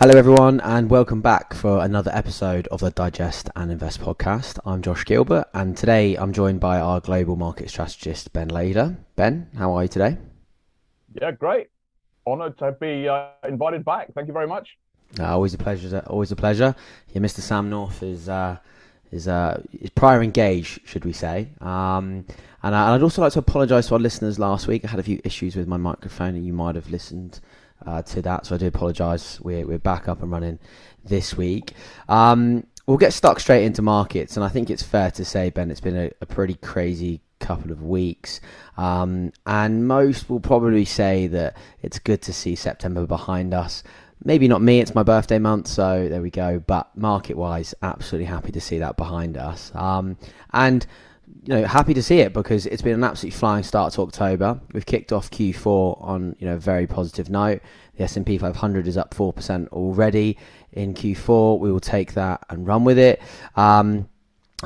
Hello, everyone, and welcome back for another episode of the Digest and Invest podcast. I'm Josh Gilbert, and today I'm joined by our global market strategist, Ben Laidler. Ben, how are you today? Yeah, great. Honoured to be uh, invited back. Thank you very much. Uh, always a pleasure. Always a pleasure. Yeah, Mr. Sam North is uh, is uh, is prior engaged, should we say? Um, and, I, would also like to apologise to our listeners. Last week, I had a few issues with my microphone, and you might have listened uh, to that. So I do apologise. We're, we're back up and running this week. Um, we'll get stuck straight into markets, and I think it's fair to say, Ben, it's been a, a pretty crazy couple of weeks. Um, and most will probably say that it's good to see September behind us. Maybe not me, it's my birthday month, so there we go. But market wise, absolutely happy to see that behind us. Um, and you know, happy to see it because it's been an absolutely flying start to October. We've kicked off Q4 on you know a very positive note. The S&P 500 is up four percent already in Q4. We will take that and run with it. Um,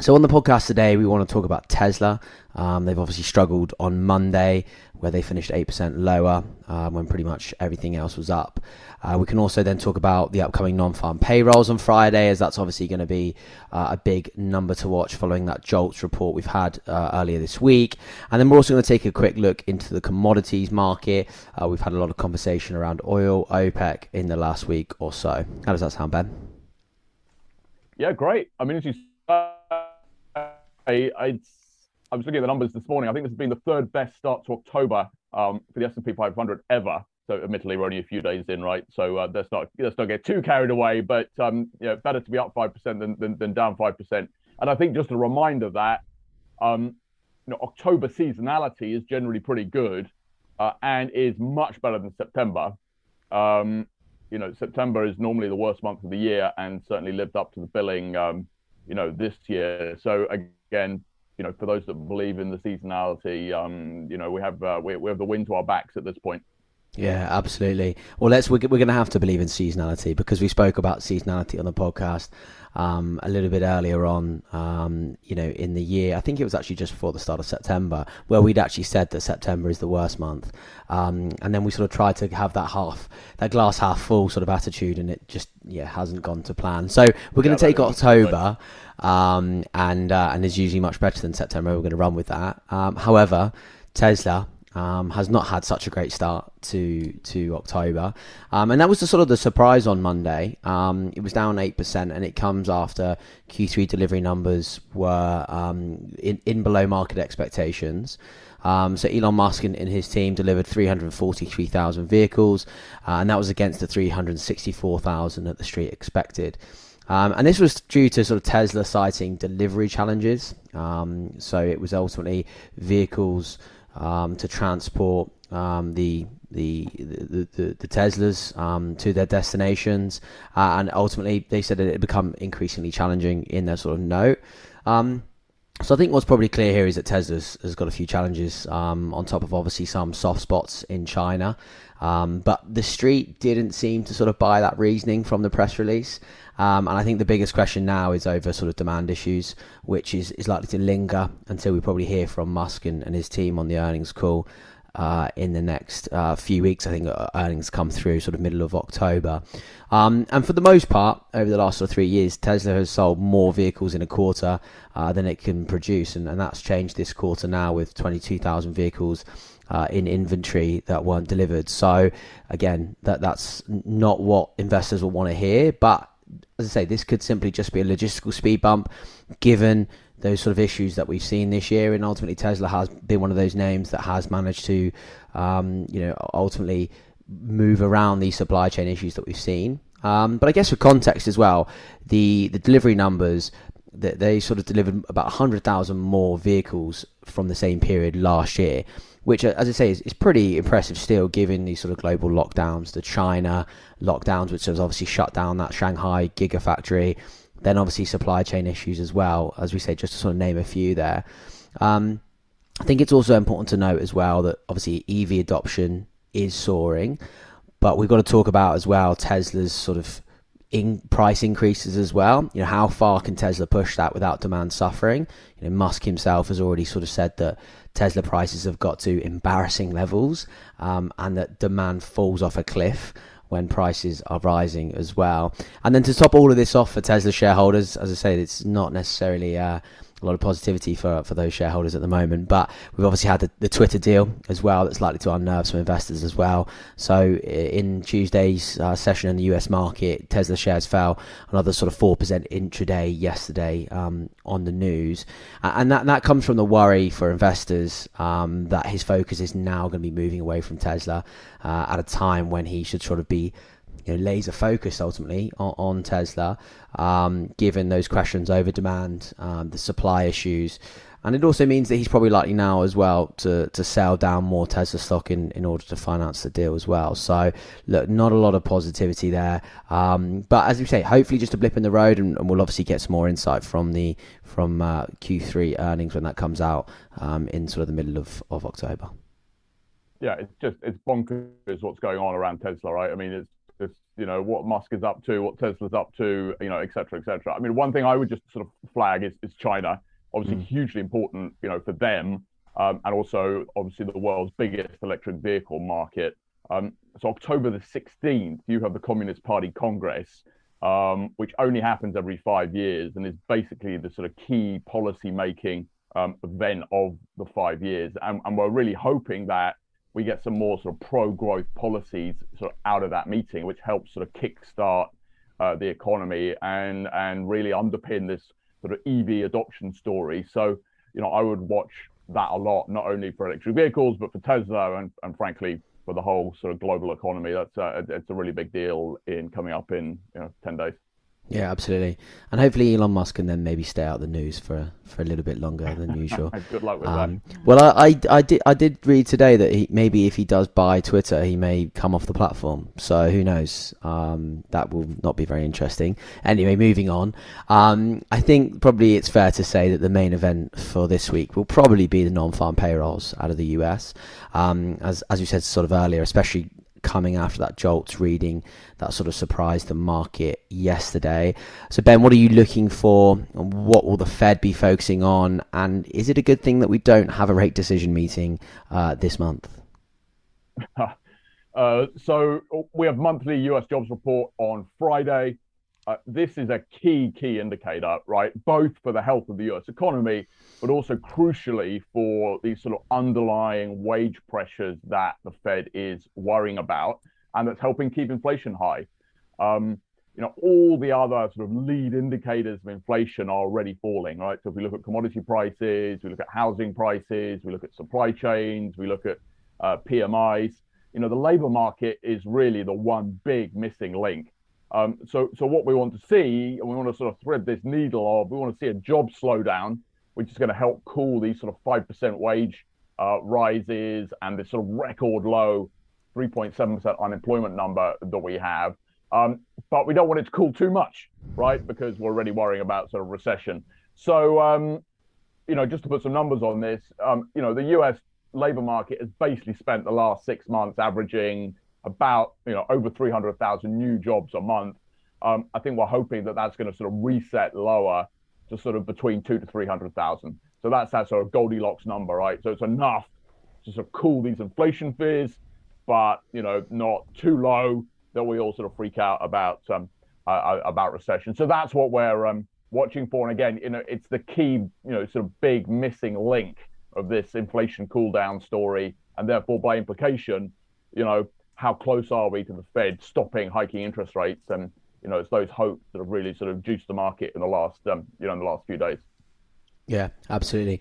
so on the podcast today, we want to talk about Tesla. Um, they've obviously struggled on Monday, where they finished 8% lower uh, when pretty much everything else was up. Uh, we can also then talk about the upcoming non-farm payrolls on Friday, as that's obviously going to be uh, a big number to watch following that JOLTS report we've had uh, earlier this week. And then we're also going to take a quick look into the commodities market. Uh, we've had a lot of conversation around oil, OPEC in the last week or so. How does that sound, Ben? Yeah, great. I mean, as you I, I, I was looking at the numbers this morning. I think this has been the third best start to October um, for the S&P 500 ever. So admittedly, we're only a few days in, right? So uh, let's not let's not get too carried away. But um, you know, better to be up five percent than, than, than down five percent. And I think just a reminder that um, you know, October seasonality is generally pretty good uh, and is much better than September. Um, you know, September is normally the worst month of the year, and certainly lived up to the billing. Um, you know, this year. So again, you know, for those that believe in the seasonality, um, you know, we have uh, we, we have the wind to our backs at this point. Yeah, absolutely. Well, let's we're, we're going to have to believe in seasonality because we spoke about seasonality on the podcast um, a little bit earlier on. Um, you know, in the year, I think it was actually just before the start of September, where we'd actually said that September is the worst month, um, and then we sort of tried to have that half, that glass half full sort of attitude, and it just yeah hasn't gone to plan. So we're going to yeah, take October, um, and uh, and is usually much better than September. We're going to run with that. Um, however, Tesla um, has not had such a great start to to October, um, and that was the sort of the surprise on Monday. Um, it was down eight percent, and it comes after Q3 delivery numbers were um, in, in below market expectations. Um, so Elon Musk and, and, his team delivered 343,000 vehicles, uh, and that was against the 364,000 that the street expected. Um, and this was due to sort of Tesla citing delivery challenges. Um, so it was ultimately vehicles um, to transport um, the, the, the, the, the Teslas um, to their destinations. Uh, and ultimately, they said that it had become increasingly challenging in their sort of note. Um, so I think what's probably clear here is that Tesla has got a few challenges um, on top of obviously some soft spots in China. Um, but the street didn't seem to sort of buy that reasoning from the press release. Um, and I think the biggest question now is over sort of demand issues, which is, is likely to linger until we probably hear from Musk and, and his team on the earnings call uh, in the next uh, few weeks. I think uh, earnings come through sort of middle of October. Um, and for the most part, over the last sort of three years, Tesla has sold more vehicles in a quarter uh, than it can produce. And, and that's changed this quarter now with 22,000 vehicles. Uh, in inventory that weren't delivered. So again, that that's not what investors will want to hear. But as I say, this could simply just be a logistical speed bump, given those sort of issues that we've seen this year. And ultimately, Tesla has been one of those names that has managed to, um, you know, ultimately move around these supply chain issues that we've seen. Um, but I guess for context as well, the the delivery numbers that they sort of delivered about 100,000 more vehicles from the same period last year. Which, as I say, is, is pretty impressive still, given these sort of global lockdowns, the China lockdowns, which has obviously shut down that Shanghai gigafactory, then obviously supply chain issues as well, as we say, just to sort of name a few there. Um, I think it's also important to note as well that obviously EV adoption is soaring, but we've got to talk about as well Tesla's sort of in price increases as well. You know, how far can Tesla push that without demand suffering? You know, Musk himself has already sort of said that Tesla prices have got to embarrassing levels, um, and that demand falls off a cliff when prices are rising as well. And then to top all of this off for Tesla shareholders, as I said, it's not necessarily uh, a lot of positivity for, for those shareholders at the moment. But we've obviously had the, the Twitter deal as well that's likely to unnerve some investors as well. So in Tuesday's uh, session in the US market, Tesla shares fell another sort of 4% intraday yesterday um, on the news. And that, that comes from the worry for investors um, that his focus is now going to be moving away from Tesla uh, at a time when he should sort of be you know, laser focused ultimately on, on Tesla, um, given those questions over demand, um, the supply issues. And it also means that he's probably likely now as well to, to sell down more Tesla stock in, in order to finance the deal as well. So, look, not a lot of positivity there. Um, but as we say, hopefully just a blip in the road, and, and we'll obviously get some more insight from the from uh, Q3 earnings when that comes out um, in sort of the middle of, of October. Yeah, it's just it's bonkers what's going on around Tesla, right? I mean, it's you know what Musk is up to, what Tesla's up to, you know, et cetera, et cetera. I mean, one thing I would just sort of flag is, is China, obviously mm. hugely important, you know, for them, um, and also obviously the world's biggest electric vehicle market. Um, so October the 16th, you have the Communist Party Congress, um, which only happens every five years and is basically the sort of key policy making um, event of the five years. And, and we're really hoping that we get some more sort of pro-growth policies sort of out of that meeting, which helps sort of kickstart uh, the economy and and really underpin this sort of EV adoption story. So you know, I would watch that a lot, not only for electric vehicles but for Tesla and and frankly for the whole sort of global economy. That's a, it's a really big deal in coming up in you know ten days. Yeah, absolutely. And hopefully Elon Musk can then maybe stay out of the news for for a little bit longer than usual. Good luck with um, that. Well, I, I, I, did I did read today that he, maybe if he does buy Twitter, he may come off the platform. So who knows? Um, that will not be very interesting. Anyway, moving on. Um, I think probably it's fair to say that the main event for this week will probably be the non-farm payrolls out of the US. Um, as as you said sort of earlier, especially coming after that Jolts reading that sort of surprised the market yesterday. So, Ben, what are you looking for? And What will the Fed be focusing on? And is it a good thing that we don't have a rate decision meeting uh, this month? Uh, so, we have monthly US jobs report on Friday. Uh, this is a key, key indicator, right? Both for the health of the US economy, but also crucially for these sort of underlying wage pressures that the Fed is worrying about and that's helping keep inflation high. Um, you know, all the other sort of lead indicators of inflation are already falling, right? So if we look at commodity prices, we look at housing prices, we look at supply chains, we look at uh, PMIs, you know, the labor market is really the one big missing link. Um, so, so what we want to see, and we want to sort of thread this needle of, we want to see a job slowdown, which is going to help cool these sort of five percent wage uh, rises and this sort of record low 3.7% unemployment number that we have. Um, but we don't want it to cool too much, right? Because we're already worrying about sort of recession. So, um, you know, just to put some numbers on this, um, you know, the US labor market has basically spent the last six months averaging about, you know, over 300,000 new jobs a month. Um, I think we're hoping that that's going to sort of reset lower to sort of between two to 300,000. So that's that sort of Goldilocks number, right? So it's enough to sort of cool these inflation fears but you know not too low that we all sort of freak out about um, uh, uh, about recession. So that's what we're um, watching for. And again, you know, it's the key, you know, sort of big missing link of this inflation cool down story, and therefore by implication, you know, how close are we to the Fed stopping hiking interest rates? And you know, it's those hopes that have really sort of juiced the market in the last, um, you know, in the last few days. Yeah, absolutely.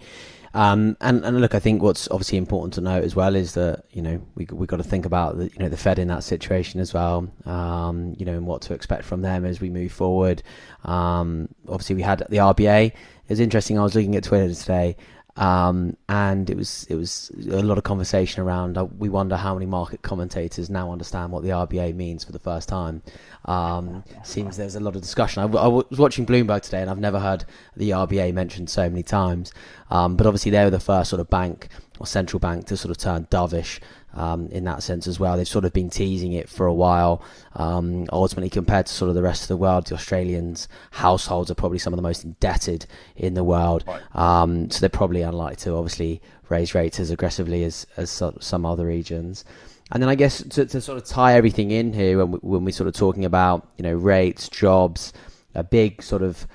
Um, and and look, I think what's obviously important to note as well is that you know we we got to think about the you know the Fed in that situation as well. Um, you know, and what to expect from them as we move forward. Um, obviously, we had the RBA. It's interesting. I was looking at Twitter today, Um, and it was it was a lot of conversation around. Uh, we wonder how many market commentators now understand what the RBA means for the first time. Um, seems there's a lot of discussion. I, was watching Bloomberg today, and I've never heard the RBA mentioned so many times. Um, but obviously, they were the first sort of bank or central bank to sort of turn dovish um, in that sense as well. They've sort of been teasing it for a while. Um, ultimately, compared to sort of the rest of the world, the Australians' households are probably some of the most indebted in the world. Um, so they're probably unlikely to obviously raise rates as aggressively as, as some other regions. And then I guess to, to sort of tie everything in here when, we, when we're sort of talking about you know rates, jobs, a big sort of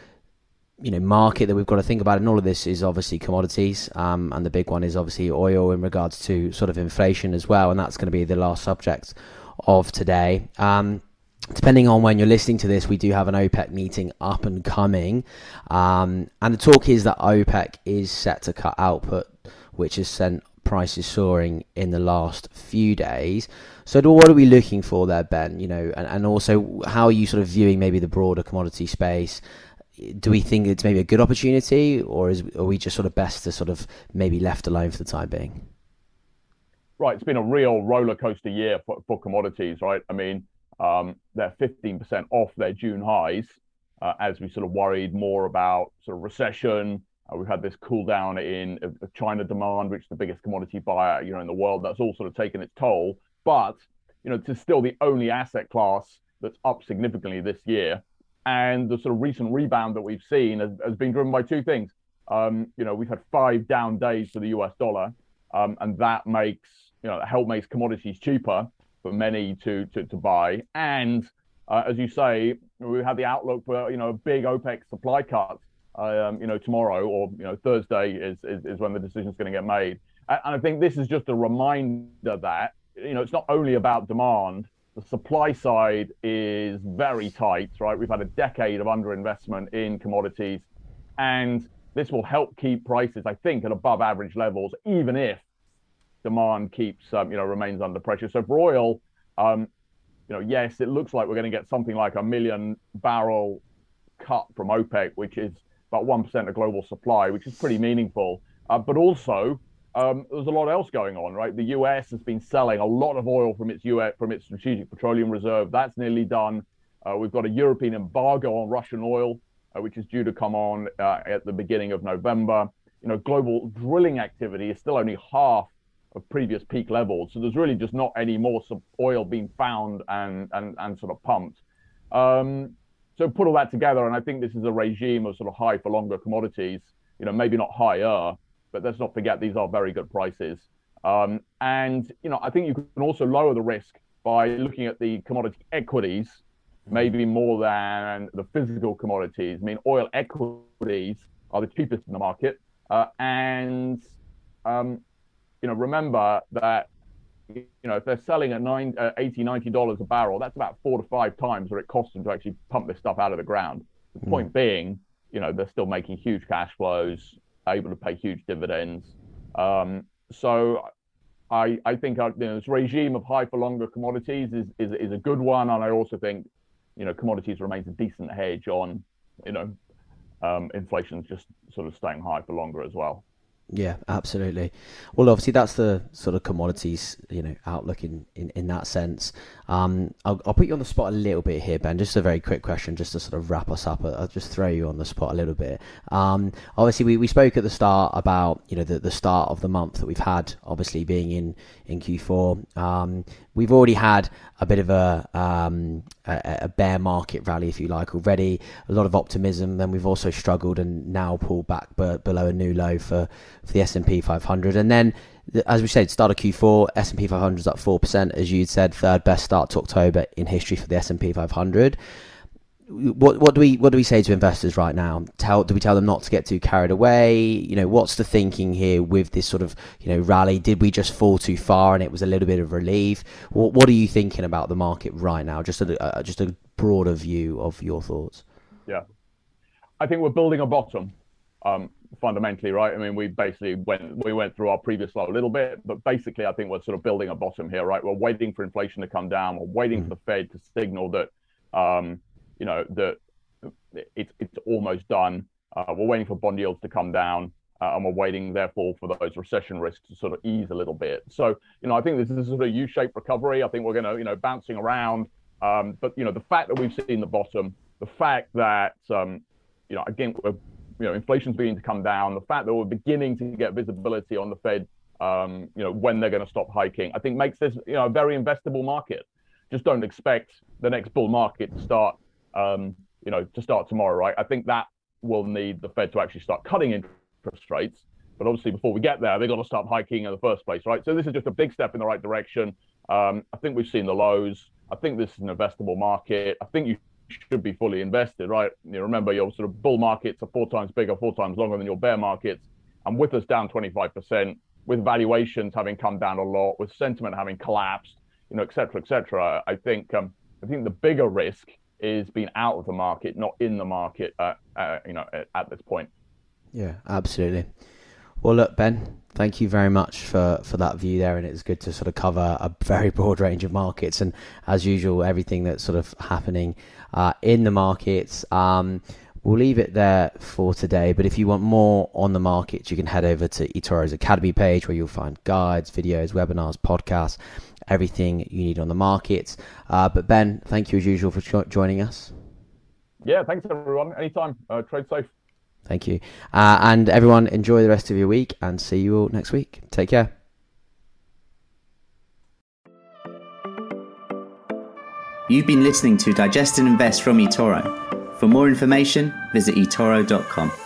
you know market that we've got to think about and all of this is obviously commodities um, and the big one is obviously oil in regards to sort of inflation as well and that's going to be the last subject of today. Um, depending on when you're listening to this we do have an opec meeting up and coming. Um, and the talk is that opec is set to cut output which has sent prices soaring in the last few days. So what are we looking for there ben? You know and, and also how are you sort of viewing maybe the broader commodity space do we think it's maybe a good opportunity, or is are we just sort of best to sort of maybe left alone for the time being? Right, it's been a real roller coaster year for, for commodities, right? I mean, um, they're 15% off their June highs uh, as we sort of worried more about sort of recession. Uh, we've had this cool down in uh, China demand, which is the biggest commodity buyer, you know, in the world. That's all sort of taken its toll. But you know, it's still the only asset class that's up significantly this year. And the sort of recent rebound that we've seen has, has been driven by two things. Um, you know, we've had five down days for the US dollar, um, and that makes, you know, help makes commodities cheaper for many to to, to buy. And uh, as you say, we have the outlook for, you know, a big OPEC supply cut, um, you know, tomorrow or, you know, Thursday is, is, is when the decision is going to get made. And, and I think this is just a reminder that, you know, it's not only about demand, the supply side is very tight, right? We've had a decade of underinvestment in commodities, and this will help keep prices, I think, at above average levels, even if demand keeps, um, you know, remains under pressure. So for oil, um, you know, yes, it looks like we're going to get something like a million barrel cut from OPEC, which is about one percent of global supply, which is pretty meaningful. Uh, but also, um, there's a lot else going on, right? The U.S. has been selling a lot of oil from its US from its strategic petroleum reserve. That's nearly done. Uh, we've got a European embargo on Russian oil, uh, which is due to come on uh, at the beginning of November. You know, global drilling activity is still only half of previous peak levels, so there's really just not any more oil being found and and and sort of pumped. Um, so put all that together, and I think this is a regime of sort of high for longer commodities. You know, maybe not higher, but let's not forget these are very good prices. Um, and you know, I think you can also lower the risk by looking at the commodity equities, maybe more than the physical commodities. I mean, oil equities are the cheapest in the market, uh, and um, you know, remember that you know if they're selling at nine, uh, 80 90 dollars a barrel, that's about four to five times what it costs them to actually pump this stuff out of the ground. The mm. point being, you know, they're still making huge cash flows able to pay huge dividends. Um, so I, I think uh, you know, this regime of high for longer commodities is, is, is a good one. And I also think, you know, commodities remains a decent hedge on, you know, um, inflation just sort of staying high for longer as well. Yeah, absolutely. Well, obviously that's the sort of commodities, you know, outlook in, in, in that sense. Um, I'll, I'll put you on the spot a little bit here, Ben. Just a very quick question, just to sort of wrap us up. I'll just throw you on the spot a little bit. Um, obviously we, we spoke at the start about, you know, the, the start of the month that we've had, obviously being in, in Q4. Um, we've already had a bit of a, um, a, a bear market rally, if you like, already. A lot of optimism. Then we've also struggled and now pulled back below a new low for, for the S and P 500. And then, as we said, start of Q4, S and P 500 is up four percent, as you'd said, third best start to October in history for the S and P 500 what what do we what do we say to investors right now? Tell do we tell them not to get too carried away? You know, what's the thinking here with this sort of you know rally? Did we just fall too far and it was a little bit of relief? What what are you thinking about the market right now? Just a, just a broader view of your thoughts. Yeah, I think we're building a bottom. Um, fundamentally, right? I mean, we basically went we went through our previous low a little bit, but basically, I think we're sort of building a bottom here, right? We're waiting for inflation to come down. We're waiting mm. for the Fed to signal that. Um, you know that it's it's almost done. Uh, we're waiting for bond yields to come down, uh, and we're waiting, therefore, for those recession risks to sort of ease a little bit. So, you know, I think this is a sort of U-shaped recovery. I think we're going to, you know, bouncing around. Um, but you know, the fact that we've seen the bottom, the fact that, um, you know, again, we're, you know, inflation's beginning to come down, the fact that we're beginning to get visibility on the Fed, um, you know, when they're going to stop hiking, I think makes this, you know, a very investable market. Just don't expect the next bull market to start, um, you know, to start tomorrow, right? I think that will need the Fed to actually start cutting interest rates. But obviously, before we get there, they've got to start hiking in the first place, right? So this is just a big step in the right direction. Um, I think we've seen the lows. I think this is an investable market. I think you should be fully invested, right? You remember your sort of bull markets are four times bigger, four times longer than your bear markets. And with us down 25%, with valuations having come down a lot, with sentiment having collapsed, you know, et cetera, et cetera, I think um, I think the bigger risk is being out of the market, not in the market, uh, uh, you know, at, at this point. Yeah, absolutely. Well, look, Ben, thank you very much for, for that view there. And it's good to sort of cover a very broad range of markets. And as usual, everything that's sort of happening uh, in the markets. Um, we'll leave it there for today. But if you want more on the markets, you can head over to eToro's Academy page where you'll find guides, videos, webinars, podcasts, everything you need on the markets. Uh, but Ben, thank you as usual for joining us. Yeah, thanks everyone. Anytime. Uh, trade safe. Thank you. Uh, and everyone, enjoy the rest of your week and see you all next week. Take care. You've been listening to Digest and Invest from eToro. For more information, visit eToro.com.